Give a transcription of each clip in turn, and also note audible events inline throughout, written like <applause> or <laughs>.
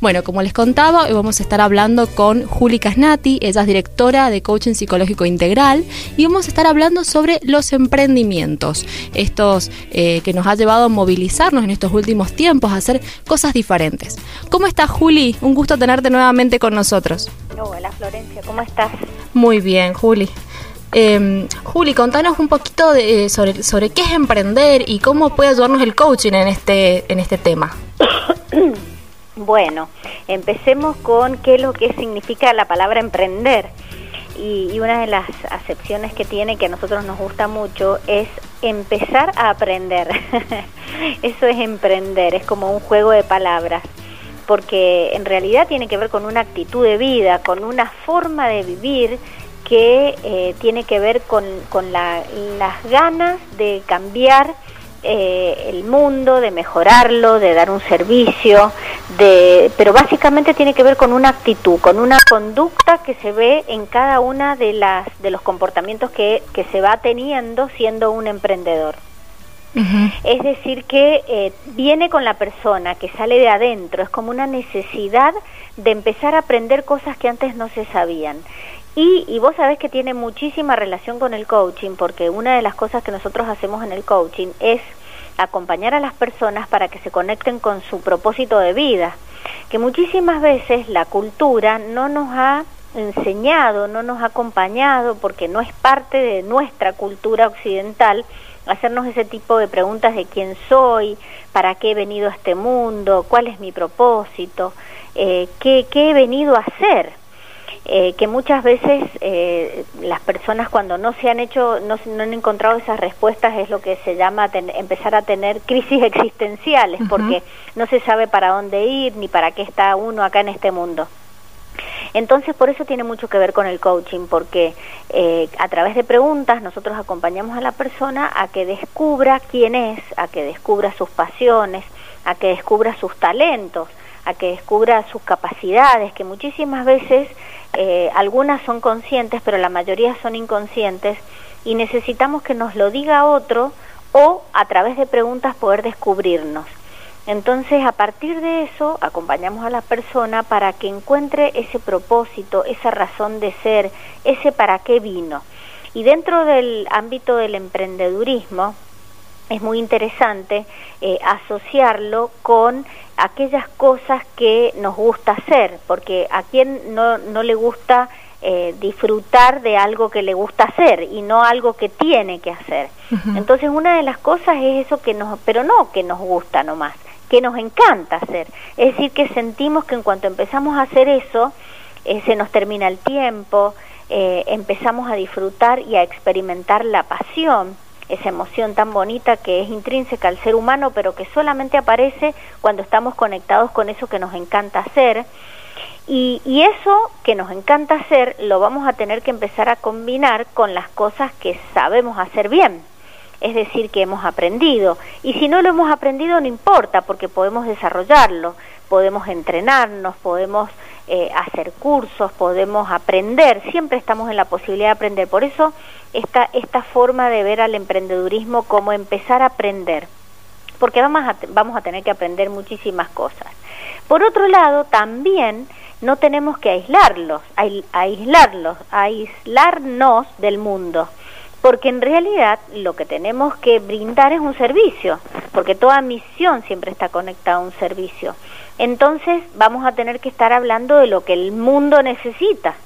Bueno, como les contaba, hoy vamos a estar hablando con Juli Casnati, ella es directora de Coaching Psicológico Integral, y vamos a estar hablando sobre los emprendimientos, estos eh, que nos ha llevado a movilizarnos en estos últimos tiempos, a hacer cosas diferentes. ¿Cómo estás, Juli? Un gusto tenerte nuevamente con nosotros. Hola, Florencia, ¿cómo estás? Muy bien, Juli. Eh, Juli, contanos un poquito de, sobre, sobre qué es emprender y cómo puede ayudarnos el coaching en este, en este tema. <coughs> Bueno, empecemos con qué es lo que significa la palabra emprender. Y, una de las acepciones que tiene, que a nosotros nos gusta mucho, es empezar a aprender. <laughs> Eso es emprender, es como un juego de palabras, porque en realidad tiene que ver con una actitud de vida, con una forma de vivir que eh, tiene que ver con, con las ganas de cambiar eh, el mundo, de mejorarlo, de dar un servicio, de, pero básicamente tiene que ver con una actitud, con una conducta que se ve en cada una de las de los comportamientos que, que se va teniendo siendo un emprendedor. Es decir, que eh, viene con la persona, que sale de adentro, es como una necesidad de empezar a aprender cosas que antes no se sabían. Y, y, vos sabés que tiene muchísima relación con el coaching, porque una de las cosas que nosotros hacemos en el coaching es acompañar a las personas para que se conecten con su propósito de vida, que muchísimas veces la cultura no nos ha enseñado, no nos ha acompañado, porque no es parte de nuestra cultura occidental, hacernos ese tipo de preguntas de quién soy, para qué he venido a este mundo, cuál es mi propósito, eh, qué, qué he venido a hacer. Eh, que muchas veces eh, las personas cuando no se han hecho, no, no, han encontrado esas respuestas es lo que se llama empezar a tener crisis existenciales, porque no se sabe para dónde ir ni para qué está uno acá en este mundo. Entonces, por eso tiene mucho que ver con el coaching, porque eh, a través de preguntas nosotros acompañamos a la persona a que descubra quién es, a que descubra sus pasiones, a que descubra sus talentos, a que descubra sus capacidades, que muchísimas veces eh, algunas son conscientes, pero la mayoría son inconscientes, y necesitamos que nos lo diga otro o a través de preguntas poder descubrirnos. Entonces, a partir de eso, acompañamos a la persona para que encuentre ese propósito, esa razón de ser, ese para qué vino. Y dentro del ámbito del emprendedurismo, es muy interesante eh, asociarlo con aquellas cosas que nos gusta hacer, porque a quien no, no le gusta eh, disfrutar de algo que le gusta hacer y no algo que tiene que hacer. Entonces una de las cosas es eso que nos, pero no que nos gusta nomás, que nos encanta hacer. Es decir, que sentimos que en cuanto empezamos a hacer eso, eh, se nos termina el tiempo, eh, empezamos a disfrutar y a experimentar la pasión esa emoción tan bonita que es intrínseca al ser humano, pero que solamente aparece cuando estamos conectados con eso que nos encanta hacer. Y, y, eso que nos encanta hacer lo vamos a tener que empezar a combinar con las cosas que sabemos hacer bien, es decir, que hemos aprendido. Y si no lo hemos aprendido, no importa, porque podemos desarrollarlo, podemos entrenarnos, podemos eh, hacer cursos, podemos aprender, siempre estamos en la posibilidad de aprender. Por eso esta, esta forma de ver al emprendedurismo como empezar a aprender, porque vamos a, vamos a tener que aprender muchísimas cosas. Por otro lado, también no tenemos que aislarlos, aislarlos, aislarnos del mundo, porque en realidad lo que tenemos que brindar es un servicio, porque toda misión siempre está conectada a un servicio. Entonces vamos a tener que estar hablando de lo que el mundo necesita,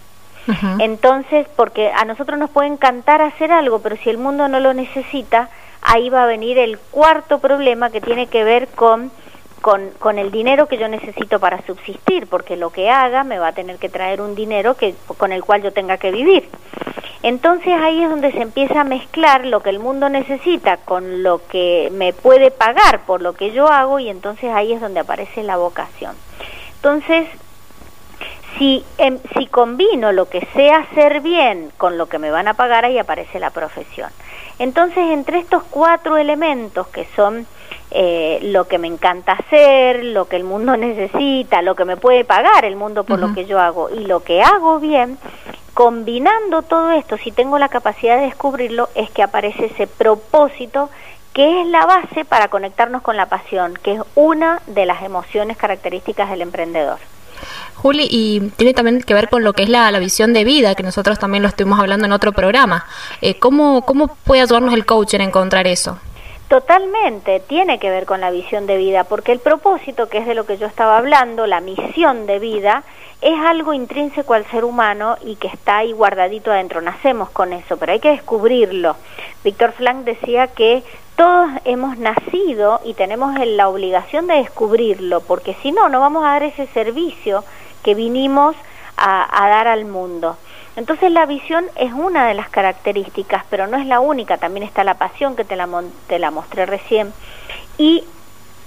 entonces, porque a nosotros nos puede encantar hacer algo, pero si el mundo no lo necesita, ahí va a venir el cuarto problema que tiene que ver con, con, con, el dinero que yo necesito para subsistir, porque lo que haga me va a tener que traer un dinero que, con el cual yo tenga que vivir. Entonces ahí es donde se empieza a mezclar lo que el mundo necesita con lo que me puede pagar por lo que yo hago y entonces ahí es donde aparece la vocación. Entonces, si, em, si combino lo que sé hacer bien con lo que me van a pagar, ahí aparece la profesión. Entonces, entre estos cuatro elementos que son eh, lo que me encanta hacer, lo que el mundo <laughs> necesita, lo que me puede pagar el mundo por lo que yo hago y lo que hago bien, combinando todo esto, si tengo la capacidad de descubrirlo, es que aparece ese propósito que es la base para conectarnos con la pasión, que es una de las emociones características del emprendedor. Juli, y tiene también que ver con lo que es la, visión de vida, que nosotros también lo estuvimos hablando en otro programa. Eh, ¿cómo, ¿Cómo puede ayudarnos el coach en encontrar eso? Totalmente, tiene que ver con la visión de vida, porque el propósito, que es de lo que yo estaba hablando, la misión de vida, es algo intrínseco al ser humano y que está ahí guardadito adentro. Nacemos con eso, pero hay que descubrirlo. Víctor Frank decía que todos hemos nacido y tenemos la obligación de descubrirlo, porque si no, no vamos a dar ese servicio que vinimos a, dar al mundo. Entonces la visión es una de las características, pero no es la única, también está la pasión que te la, te la mostré recién. Y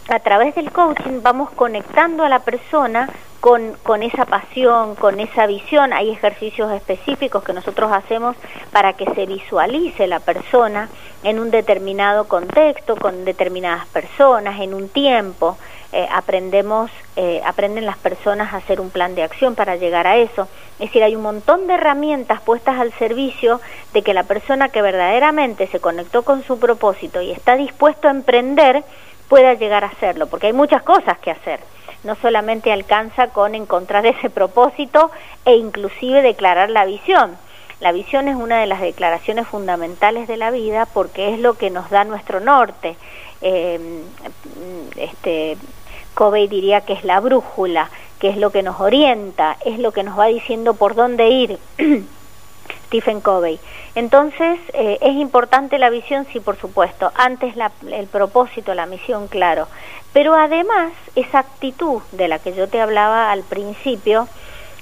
a través del coaching vamos conectando a la persona con, con, esa pasión, con esa visión. Hay ejercicios específicos que nosotros hacemos para que se visualice la persona en un determinado contexto, con determinadas personas, en un tiempo. Eh, aprendemos, eh, aprenden las personas a hacer un plan de acción para llegar a eso. Es decir, hay un montón de herramientas puestas al servicio de que la persona que verdaderamente se conectó con su propósito y está dispuesto a emprender pueda llegar a hacerlo, porque hay muchas cosas que hacer. No solamente alcanza con encontrar ese propósito e inclusive declarar la visión. La visión es una de las declaraciones fundamentales de la vida porque es lo que nos da nuestro norte. Eh, este, Covey diría que es la brújula, que es lo que nos orienta, es lo que nos va diciendo por dónde ir. <clears throat> Stephen Covey. Entonces, eh, ¿es importante la visión? Sí, por supuesto. Antes la, el propósito, la misión, claro. Pero además, esa actitud de la que yo te hablaba al principio,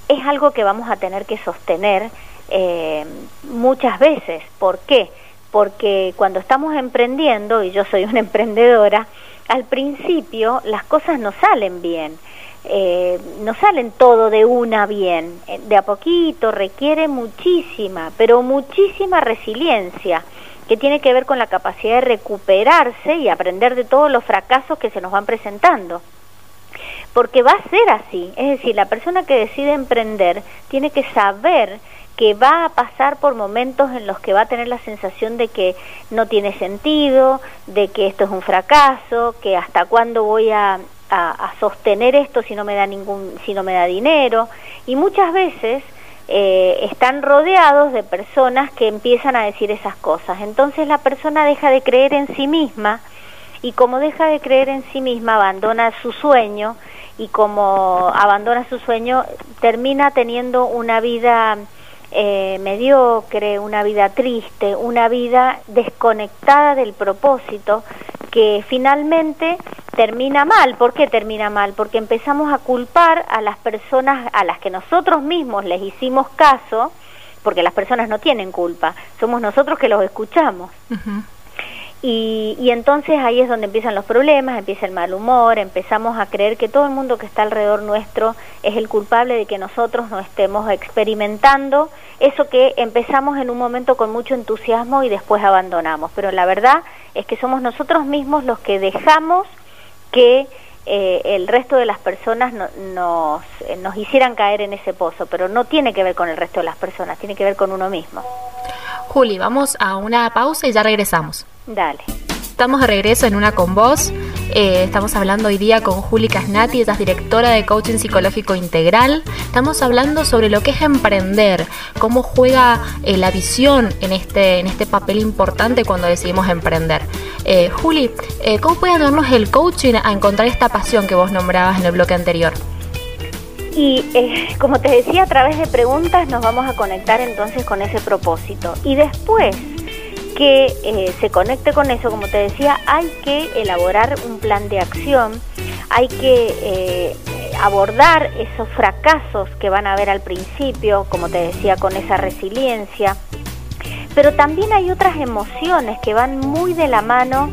es algo que vamos a tener que sostener eh, muchas veces. ¿Por qué? Porque cuando estamos emprendiendo, y yo soy una <laughs> emprendedora, al principio las cosas no salen bien. Eh, no salen todo de una bien, eh, de a poquito requiere muchísima, pero muchísima resiliencia que tiene que ver con la capacidad de recuperarse y aprender de todos los fracasos que se nos van presentando. Porque va a ser así, es decir, la persona que decide emprender tiene que saber que va a pasar por momentos en los que va a tener la sensación de que no tiene sentido, de que esto es un fracaso, que hasta cuándo voy a, sostener esto si no me da ningún, si no me da dinero, y muchas veces eh, están rodeados de personas que empiezan a decir esas cosas. Entonces la persona deja de creer en sí misma y como deja de creer en sí misma abandona su sueño y como abandona su sueño termina teniendo una vida eh, mediocre, una vida triste, una vida desconectada del propósito que finalmente termina mal. ¿Por qué termina mal? Porque empezamos a culpar a las personas a las que nosotros mismos les hicimos caso, porque las personas no tienen culpa, somos nosotros que los escuchamos. Y, entonces ahí es donde empiezan los problemas, empieza el mal humor, empezamos a creer que todo el mundo que está alrededor nuestro es el culpable de que nosotros no estemos experimentando eso que empezamos en un momento con mucho entusiasmo y después abandonamos. Pero la verdad es que somos nosotros mismos los que dejamos que eh, el resto de las personas nos, eh, nos hicieran caer en ese pozo, pero no tiene que ver con el resto de las personas, tiene que ver con uno mismo. Juli, vamos a una pausa y ya regresamos. Dale. Estamos de regreso en Una con Vos. Eh, estamos hablando hoy día con Juli Casnati, ella es directora de Coaching Psicológico Integral. Estamos hablando sobre lo que es emprender, cómo juega eh, la visión en este, en este papel importante cuando decidimos emprender. Eh, Juli, ¿cómo puede ayudarnos el coaching a encontrar esta pasión que vos nombrabas en el bloque anterior? Y como te decía, a través de preguntas nos vamos a conectar entonces con ese propósito. Y después que eh, se conecte con eso, como te decía, hay que elaborar un plan de acción, hay que eh, abordar esos fracasos que van a haber al principio, como te decía, con esa resiliencia, pero también hay otras emociones que van muy de la mano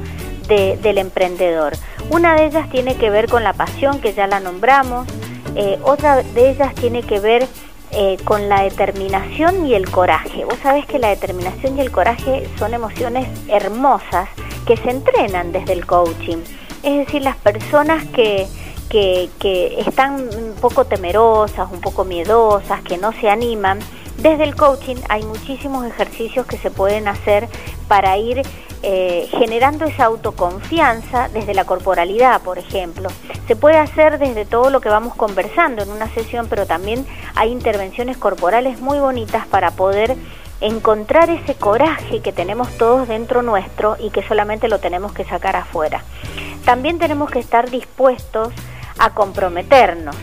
del emprendedor. Una de ellas tiene que ver con la pasión, que ya la nombramos, eh, otra de ellas tiene que ver eh, con la determinación y el coraje. Vos sabés que la determinación y el coraje son emociones hermosas que se entrenan desde el coaching. Es decir, las personas que, que, que están un poco temerosas, un poco miedosas, que no se animan, desde el coaching hay muchísimos ejercicios que se pueden hacer para ir eh, generando esa autoconfianza desde la corporalidad, por ejemplo. Se puede hacer desde todo lo que vamos conversando en una sesión, pero también hay intervenciones corporales muy bonitas para poder encontrar ese coraje que tenemos todos dentro nuestro y que solamente lo tenemos que sacar afuera. También tenemos que estar dispuestos a comprometernos,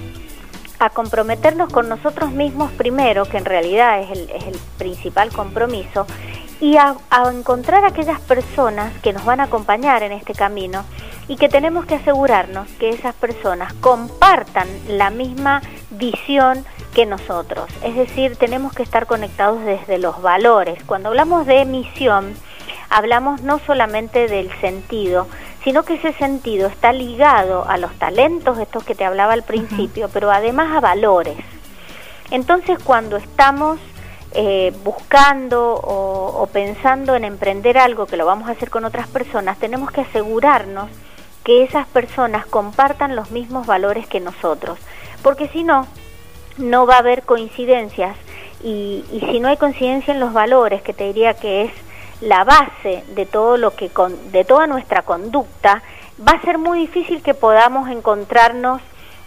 a comprometernos con nosotros mismos primero, que en realidad es el, es el principal compromiso, y a, a, encontrar aquellas personas que nos van a acompañar en este camino y que tenemos que asegurarnos que esas personas compartan la misma visión que nosotros. Es decir, tenemos que estar conectados desde los valores. Cuando hablamos de misión, hablamos no solamente del sentido, sino que ese sentido está ligado a los talentos, estos que te hablaba al principio, pero además a valores. Entonces, cuando estamos eh, buscando o, pensando en emprender algo que lo vamos a hacer con otras personas, tenemos que asegurarnos que esas personas compartan los mismos valores que nosotros, porque si no, no va a haber coincidencias. Y, y, si no hay coincidencia en los valores, que te diría que es la base de todo lo que con, de toda nuestra conducta, va a ser muy difícil que podamos encontrarnos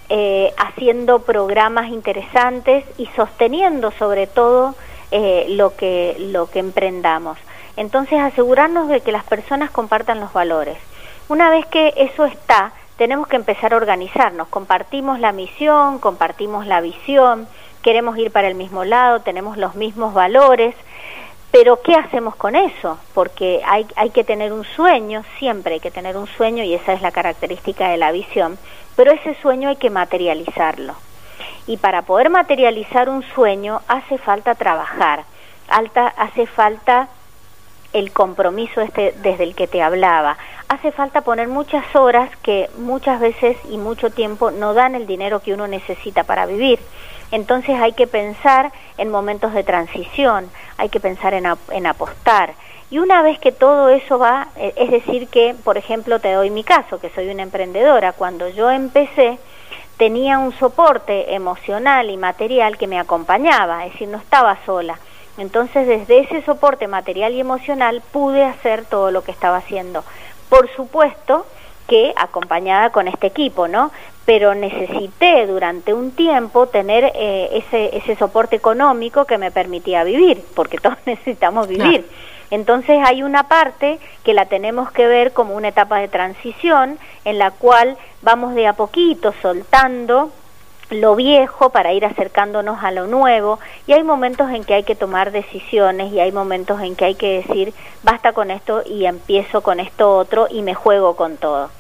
eh, haciendo programas interesantes y sosteniendo sobre todo eh, lo que lo que emprendamos. Entonces asegurarnos de que las personas compartan los valores. Una vez que eso está, tenemos que empezar a organizarnos. Compartimos la misión, compartimos la visión, queremos ir para el mismo lado, tenemos los mismos valores, pero ¿qué hacemos con eso? Porque hay, hay que tener un sueño, siempre hay que tener un sueño y esa es la característica de la visión, pero ese sueño hay que materializarlo. Y para poder materializar un sueño hace falta trabajar, alta, hace falta el compromiso este desde el que te hablaba. Hace falta poner muchas horas que muchas veces y mucho tiempo no dan el dinero que uno necesita para vivir. Entonces hay que pensar en momentos de transición, hay que pensar en, en apostar. Y una vez que todo eso va, eh, es decir que, por ejemplo, te doy mi caso, que soy una emprendedora, cuando yo empecé tenía un soporte emocional y material que me acompañaba, es decir, no estaba sola entonces, desde ese soporte material y emocional pude hacer todo lo que estaba haciendo. Por supuesto que acompañada con este equipo, ¿no? Pero necesité durante un tiempo tener eh, ese, ese soporte económico que me permitía vivir, porque <laughs> todos necesitamos vivir. Entonces hay una parte que la tenemos que ver como una etapa de transición en la cual vamos de a poquito soltando lo viejo para ir acercándonos a lo nuevo. Y hay momentos en que hay que tomar decisiones y hay momentos en que hay que decir basta con esto y empiezo con esto otro y me juego con todo.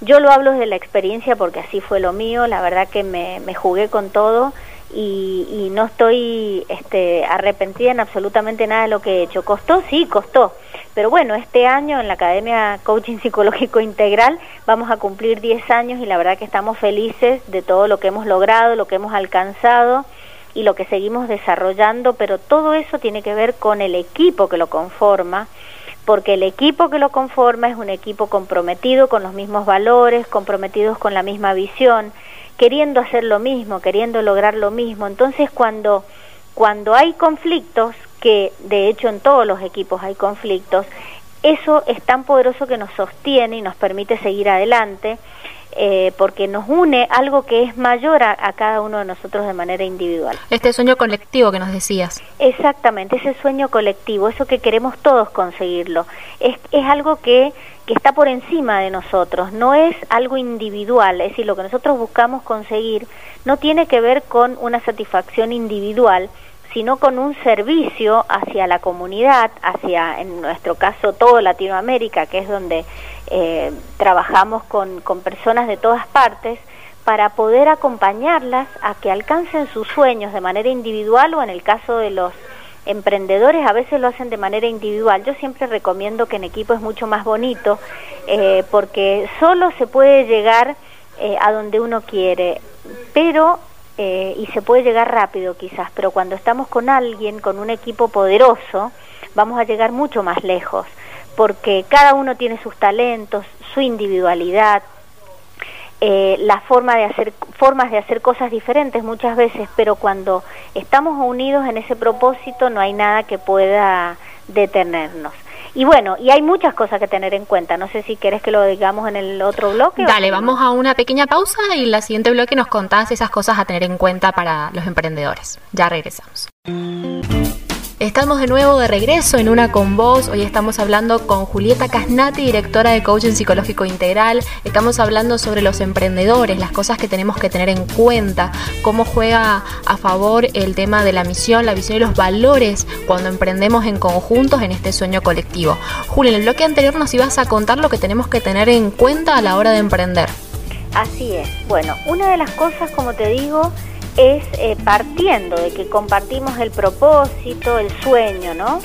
Yo lo hablo de la experiencia porque así fue lo mío, la verdad que me, me jugué con todo y, y no estoy este, arrepentida en absolutamente nada de lo que he hecho. ¿Costó? Sí, costó. Pero bueno, este año en la Academia Coaching Psicológico Integral vamos a cumplir 10 años y la verdad que estamos felices de todo lo que hemos logrado, lo que hemos alcanzado y lo que seguimos desarrollando, pero todo eso tiene que ver con el equipo que lo conforma, porque el equipo que lo conforma es un equipo comprometido con los mismos valores, comprometidos con la misma visión, queriendo hacer lo mismo, queriendo lograr lo mismo. Entonces, cuando cuando hay conflictos, que de hecho en todos los equipos hay conflictos, eso es tan poderoso que nos sostiene y nos permite seguir adelante eh, porque nos une algo que es mayor a, a, cada uno de nosotros de manera individual. Este sueño colectivo que nos decías. Exactamente, ese sueño colectivo, eso que queremos todos conseguirlo, es, es algo que, que está por encima de nosotros, no es algo individual, es decir, lo que nosotros buscamos conseguir no tiene que ver con una satisfacción individual, sino con un servicio hacia la comunidad, hacia, en nuestro caso, todo Latinoamérica, que es donde eh, trabajamos con, con personas de todas partes, para poder acompañarlas a que alcancen sus sueños de manera individual o en el caso de los emprendedores a veces lo hacen de manera individual. Yo siempre recomiendo que en equipo es mucho más bonito eh, porque solo se puede llegar eh, a donde uno quiere, pero eh, y se puede llegar rápido quizás, pero cuando estamos con alguien, con un equipo poderoso, vamos a llegar mucho más lejos, porque cada uno tiene sus talentos, su individualidad, eh, la forma de hacer formas de hacer cosas diferentes muchas veces, pero cuando estamos unidos en ese propósito no hay nada que pueda detenernos. Y bueno, y hay muchas cosas que tener en cuenta. No sé si quieres que lo digamos en el otro bloque. Dale, vamos a una pequeña pausa y en la siguiente bloque nos contás esas cosas a tener en cuenta para los emprendedores. Ya regresamos. Estamos de nuevo de regreso en Una con Vos. Hoy estamos hablando con Julieta Casnati, directora de Coaching Psicológico Integral. Estamos hablando sobre los emprendedores, las cosas que tenemos que tener en cuenta, cómo juega a favor el tema de la misión, la visión y los valores cuando emprendemos en conjuntos en este sueño colectivo. Julia, en el bloque anterior nos ibas a contar lo que tenemos que tener en cuenta a la hora de emprender. Así es. Bueno, una de las cosas, como te digo, es eh, partiendo de que compartimos el propósito, el sueño, ¿no?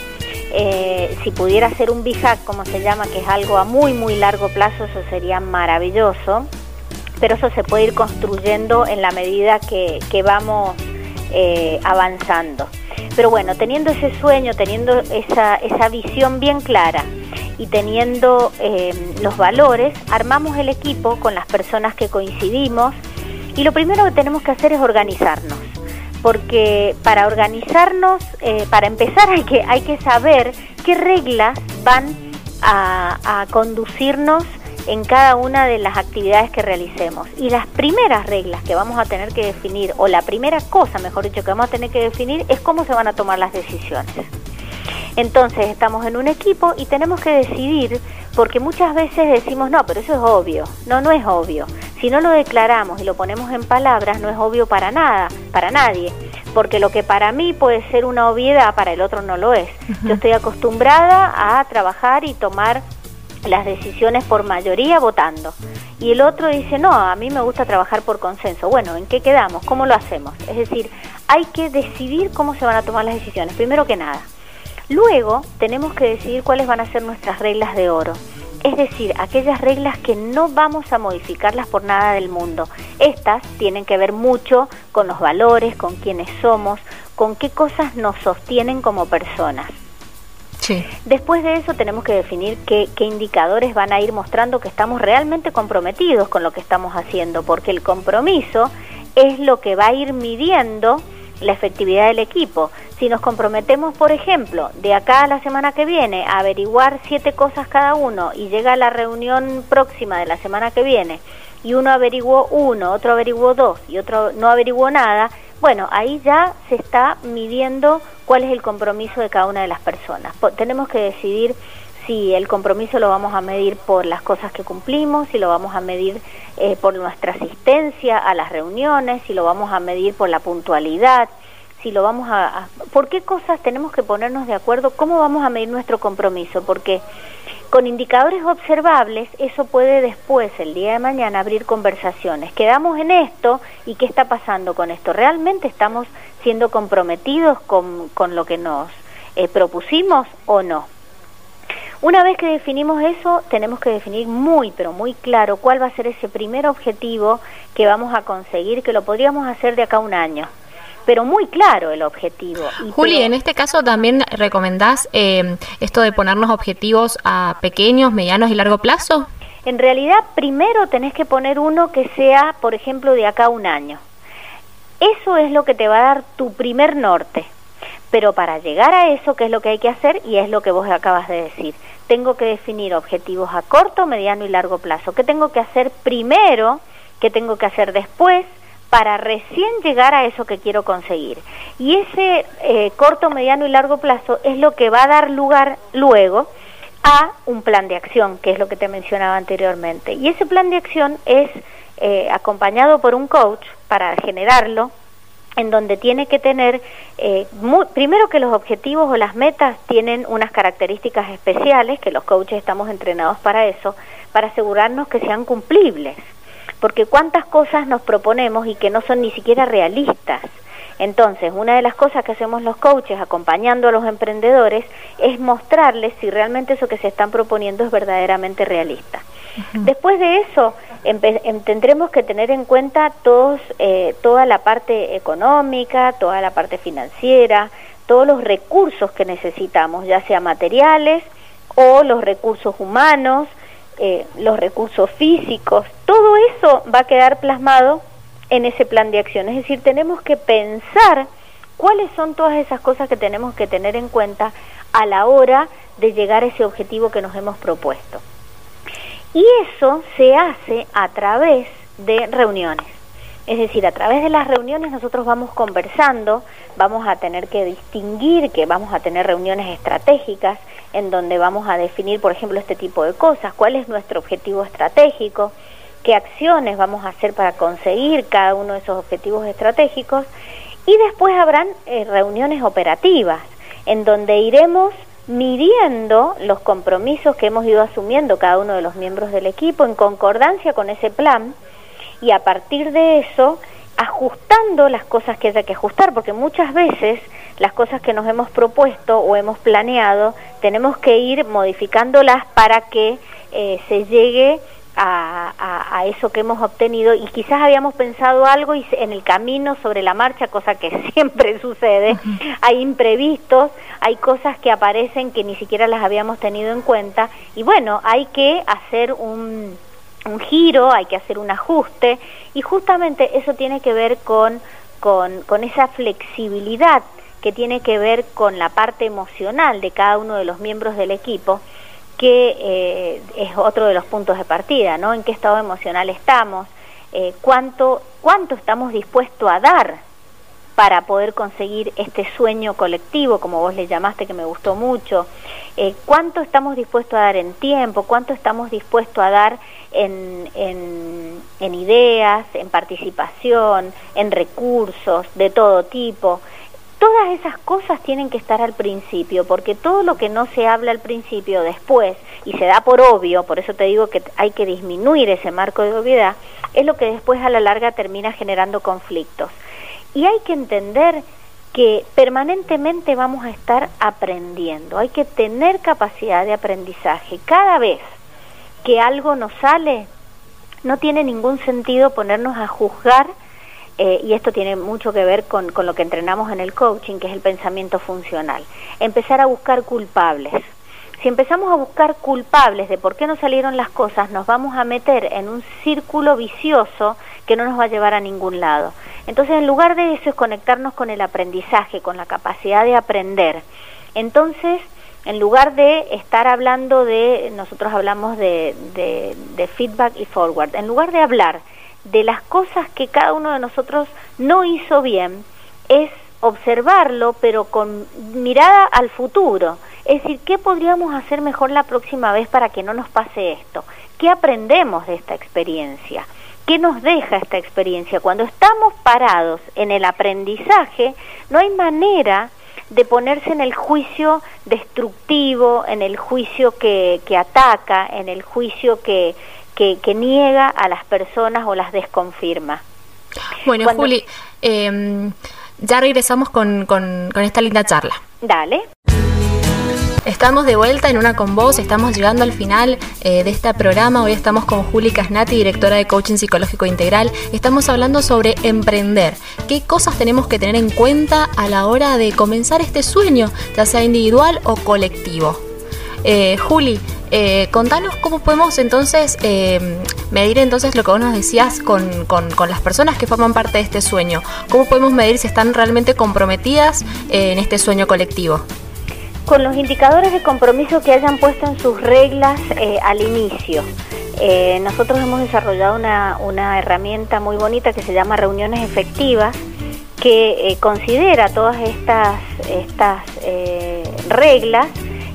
Eh, si pudiera ser un BIHAC, como se llama, que es algo a muy, muy largo plazo, eso sería maravilloso, pero eso se puede ir construyendo en la medida que, vamos eh, avanzando. Pero bueno, teniendo ese sueño, teniendo esa, esa visión bien clara y teniendo los valores, armamos el equipo con las personas que coincidimos, y lo primero que tenemos que hacer es organizarnos, porque para organizarnos, eh, para empezar hay que, hay que saber qué reglas van a, conducirnos en cada una de las actividades que realicemos. Y las primeras reglas que vamos a tener que definir, o la primera cosa, mejor dicho, que vamos a tener que definir, es cómo se van a tomar las decisiones. Entonces estamos en un equipo y tenemos que decidir, porque muchas veces decimos, no, pero eso es obvio. No, no es obvio. Si no lo declaramos y lo ponemos en palabras, no es obvio para nada, para nadie, porque lo que para mí puede ser una obviedad, para el otro no lo es. Yo estoy acostumbrada a trabajar y tomar las decisiones por mayoría votando. Y el otro dice, no, a mí me gusta trabajar por consenso. Bueno, ¿en qué quedamos? ¿Cómo lo hacemos? Es decir, hay que decidir cómo se van a tomar las decisiones, primero que nada. Luego tenemos que decidir cuáles van a ser nuestras reglas de oro es decir, aquellas reglas que no vamos a modificarlas por nada del mundo. Estas tienen que ver mucho con los valores, con quiénes somos, con qué cosas nos sostienen como personas. Sí. Después de eso tenemos que definir qué, qué, indicadores van a ir mostrando que estamos realmente comprometidos con lo que estamos haciendo, porque el compromiso es lo que va a ir midiendo la efectividad del equipo. Si nos comprometemos, por ejemplo, de acá a la semana que viene a averiguar siete cosas cada uno y llega a la reunión próxima de la semana que viene y uno averiguó uno, otro averiguó dos y otro no averiguó nada, bueno, ahí ya se está midiendo cuál es el compromiso de cada una de las personas. tenemos que decidir si el compromiso lo vamos a medir por las cosas que cumplimos, si lo vamos a medir eh, por nuestra asistencia a las reuniones, si lo vamos a medir por la puntualidad, si lo vamos a, ¿Por qué cosas tenemos que ponernos de acuerdo? ¿Cómo vamos a medir nuestro compromiso? Porque con indicadores observables eso puede después, el día de mañana, abrir conversaciones. Quedamos en esto y qué está pasando con esto. ¿Realmente estamos siendo comprometidos con, con lo que nos eh, propusimos o no? Una vez que definimos eso, tenemos que definir muy, pero muy claro cuál va a ser ese primer objetivo que vamos a conseguir, que lo podríamos hacer de acá a un año pero muy claro el objetivo. Juli, en este caso también recomendás eh, esto de ponernos objetivos a pequeños, medianos y largo plazo. En realidad, primero tenés que poner uno que sea, por ejemplo, de acá a un año. Eso es lo que te va a dar tu primer norte. Pero para llegar a eso, ¿qué es lo que hay que hacer? Y es lo que vos acabas de decir. Tengo que definir objetivos a corto, mediano y largo plazo. ¿Qué tengo que hacer primero? ¿Qué tengo que hacer después? para recién llegar a eso que quiero conseguir. Y ese eh, corto, mediano y largo plazo es lo que va a dar lugar luego a un plan de acción, que es lo que te mencionaba anteriormente. Y ese plan de acción es eh, acompañado por un coach para generarlo, en donde tiene que tener, eh, primero que los objetivos o las metas tienen unas características especiales, que los coaches estamos entrenados para eso, para asegurarnos que sean cumplibles, porque cuántas cosas nos proponemos y que no son ni siquiera realistas. Entonces, una de las cosas que hacemos los coaches acompañando a los emprendedores es mostrarles si realmente eso que se están proponiendo es verdaderamente realista. Después de eso, em, tendremos que tener en cuenta todos, eh, toda la parte económica, toda la parte financiera, todos los recursos que necesitamos, ya sea materiales o los recursos humanos, eh, los recursos físicos, todo eso va a quedar plasmado en ese plan de acción. Es decir, tenemos que pensar cuáles son todas esas cosas que tenemos que tener en cuenta a la hora de llegar a ese objetivo que nos hemos propuesto. Y eso se hace a través de reuniones. Es decir, a través de las reuniones nosotros vamos conversando, vamos a tener que distinguir que vamos a tener reuniones estratégicas en donde vamos a definir, por ejemplo, este tipo de cosas, cuál es nuestro objetivo estratégico, qué acciones vamos a hacer para conseguir cada uno de esos objetivos estratégicos y después habrán eh, reuniones operativas en donde iremos midiendo los compromisos que hemos ido asumiendo cada uno de los miembros del equipo en concordancia con ese plan y a partir de eso ajustando las cosas que haya que ajustar, porque muchas veces las cosas que nos hemos propuesto o hemos planeado tenemos que ir modificándolas para que eh, se llegue a, eso que hemos obtenido y quizás habíamos pensado algo y en el camino sobre la marcha, cosa que <laughs> siempre sucede, hay imprevistos, hay cosas que aparecen que ni siquiera las habíamos tenido en cuenta y bueno, hay que hacer un, un giro, hay que hacer un ajuste y justamente eso tiene que ver con, con, con esa flexibilidad que tiene que ver con la parte emocional de cada uno de los miembros del equipo que eh, es otro de los puntos de partida, ¿no? En qué estado emocional estamos, eh, cuánto, cuánto estamos dispuestos a dar para poder conseguir este sueño colectivo, como vos le llamaste, que me gustó mucho, eh, cuánto estamos dispuestos a dar en tiempo, cuánto estamos dispuestos a dar en, en, en ideas, en participación, en recursos de todo tipo. Todas esas cosas tienen que estar al principio, porque todo lo que no se habla al principio, después, y se da por obvio, por eso te digo que hay que disminuir ese marco de obviedad, es lo que después a la larga termina generando conflictos. Y hay que entender que permanentemente vamos a estar aprendiendo, hay que tener capacidad de aprendizaje. Cada vez que algo nos sale, no tiene ningún sentido ponernos a juzgar eh, y esto tiene mucho que ver con, con lo que entrenamos en el coaching, que es el pensamiento funcional. Empezar a buscar culpables. Si empezamos a buscar culpables de por qué no salieron las cosas, nos vamos a meter en un círculo vicioso que no nos va a llevar a ningún lado. Entonces, en lugar de eso, es conectarnos con el aprendizaje, con la capacidad de aprender. Entonces, en lugar de estar hablando de, nosotros hablamos de, de, de feedback y forward, en lugar de hablar de las cosas que cada uno de nosotros no hizo bien es observarlo, pero con mirada al futuro. Es decir, ¿qué podríamos hacer mejor la próxima vez para que no nos pase esto? ¿Qué aprendemos de esta experiencia? ¿Qué nos deja esta experiencia? Cuando estamos parados en el aprendizaje, no hay manera de ponerse en el juicio destructivo, en el juicio que, que ataca, en el juicio que, que, niega a las personas o las desconfirma. Bueno, Juli, em, ya regresamos con, con, esta linda charla. Dale. Estamos de vuelta en una con vos, estamos llegando al final eh, de este programa. Hoy estamos con Juli Casnati, directora de Coaching Psicológico Integral. Estamos hablando sobre emprender. ¿Qué cosas tenemos que tener en cuenta a la hora de comenzar este sueño, ya sea individual o colectivo? Eh, Juli, eh, contanos cómo podemos entonces eh, medir entonces lo que vos nos decías con, con, las personas que forman parte de este sueño. ¿Cómo podemos medir si están realmente comprometidas eh, en este sueño colectivo? Con los indicadores de compromiso que hayan puesto en sus reglas al inicio. nosotros hemos desarrollado una, una, herramienta muy bonita que se llama reuniones efectivas que considera todas estas, estas reglas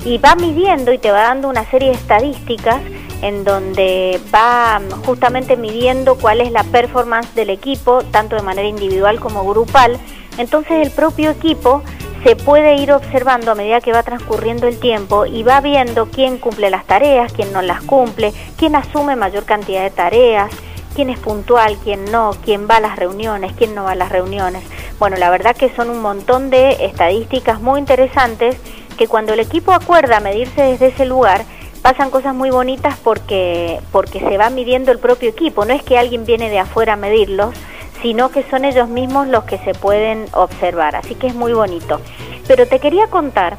y va midiendo y te va dando una serie de estadísticas en donde va justamente midiendo cuál es la performance del equipo, tanto de manera individual como grupal. Entonces el propio equipo se puede ir observando a medida que va transcurriendo el tiempo y va viendo quién cumple las tareas, quién no las cumple, quién asume mayor cantidad de tareas, quién es puntual, quién no, quién va a las reuniones, quién no va a las reuniones. Bueno, la verdad que son un montón de estadísticas muy interesantes que cuando el equipo acuerda medirse desde ese lugar, pasan cosas muy bonitas porque, porque se va midiendo el propio equipo, no es que alguien viene de afuera a medirlos, sino que son ellos mismos los que se pueden observar, así que es muy bonito. Pero te quería contar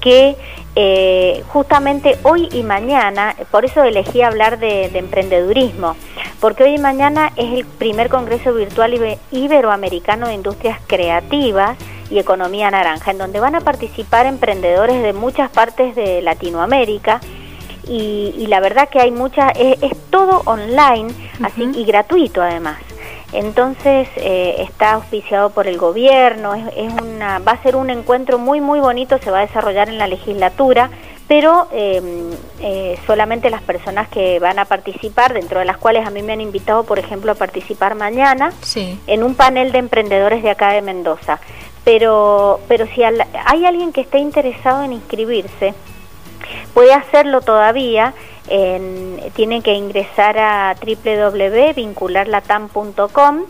que eh, justamente hoy y mañana, por eso elegí hablar de, de, emprendedurismo, porque hoy y mañana es el primer Congreso Virtual Iberoamericano de Industrias Creativas y Economía Naranja, en donde van a participar emprendedores de muchas partes de Latinoamérica. Y, la verdad que hay mucha, es, todo online así y gratuito además. Entonces eh, está auspiciado por el gobierno, es, una, va a ser un encuentro muy muy bonito, se va a desarrollar en la legislatura, pero em, eh, solamente las personas que van a participar, dentro de las cuales a mí me han invitado, por ejemplo, a participar mañana en un panel de emprendedores de acá de Mendoza. Pero, pero si hay alguien que esté interesado en inscribirse, puede hacerlo todavía tienen que ingresar a www.vincularlatam.com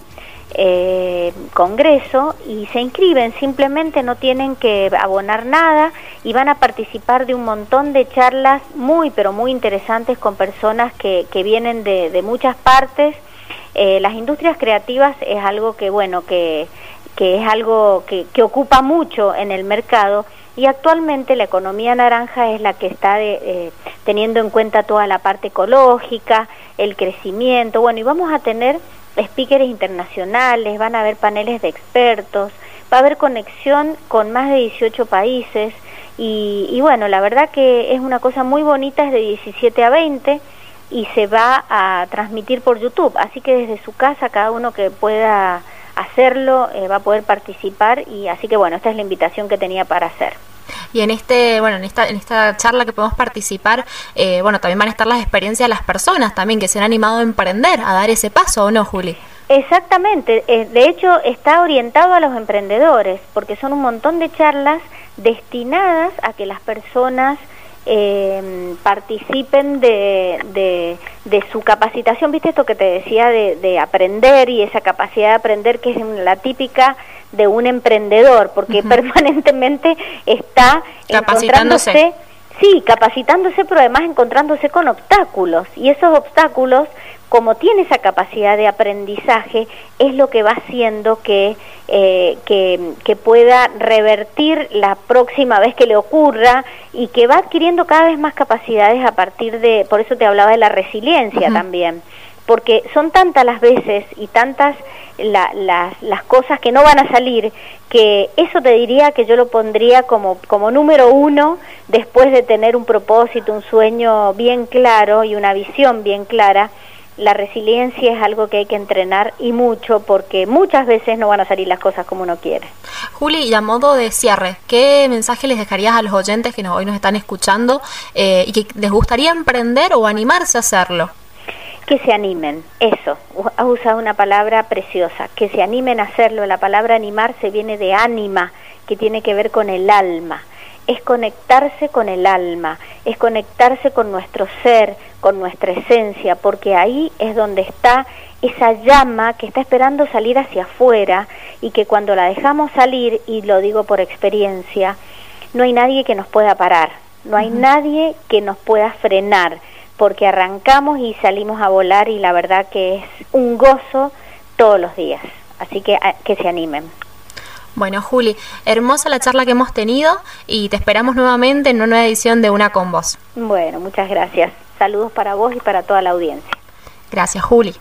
eh, congreso y se inscriben, simplemente no tienen que abonar nada y van a participar de un montón de charlas muy pero muy interesantes con personas que, que vienen de, de muchas partes. Eh, las industrias creativas es algo que bueno que, que es algo que, que ocupa mucho en el mercado y actualmente la economía naranja es la que está eh, teniendo en cuenta toda la parte ecológica, el crecimiento, bueno, y vamos a tener speakers internacionales, van a haber paneles de expertos, va a haber conexión con más de 18 países y, y bueno, la verdad que es una cosa muy bonita, es de 17 a 20 y se va a transmitir por YouTube, así que desde su casa cada uno que pueda hacerlo, eh, va a poder participar y así que bueno, esta es la invitación que tenía para hacer. Y en este, bueno, en esta, en esta charla que podemos participar, eh, bueno, también van a estar las experiencias de las personas también que se han animado a emprender, a dar ese paso, ¿o no, Juli? Exactamente, eh, de hecho está orientado a los emprendedores, porque son un montón de charlas destinadas a que las personas eh, participen de, de, su capacitación, viste esto que te decía de, de, aprender y esa capacidad de aprender que es la típica de un emprendedor, porque <laughs> permanentemente está encontrándose, sí, capacitándose, pero además encontrándose con obstáculos, y esos obstáculos como tiene esa capacidad de aprendizaje, es lo que va haciendo que, eh, que, pueda revertir la próxima vez que le ocurra y que va adquiriendo cada vez más capacidades a partir de, por eso te hablaba de la resiliencia también, porque son tantas las veces y tantas las cosas que no van a salir, que eso te diría que yo lo pondría como, como número uno después de tener un propósito, un sueño bien claro y una visión bien clara la resiliencia es algo que hay que entrenar y mucho porque muchas veces no van a salir las cosas como uno quiere. Juli, y a modo de cierre, ¿qué mensaje les dejarías a los oyentes que hoy nos están escuchando eh, y que les gustaría emprender o animarse a hacerlo? Que se animen, eso, has usado una palabra preciosa, que se animen a hacerlo. La palabra animarse viene de ánima, que tiene que ver con el alma. Es conectarse con el alma, es conectarse con nuestro ser, con nuestra esencia, porque ahí es donde está esa llama que está esperando salir hacia afuera y que cuando la dejamos salir, y lo digo por experiencia, no hay nadie que nos pueda parar, no hay nadie que nos pueda frenar, porque arrancamos y salimos a volar y la verdad que es un gozo todos los días. Así que que se animen. Bueno, Juli, hermosa la charla que hemos tenido y te esperamos nuevamente en una nueva edición de Una con Vos. Bueno, muchas gracias. Saludos para vos y para toda la audiencia. Gracias, Juli.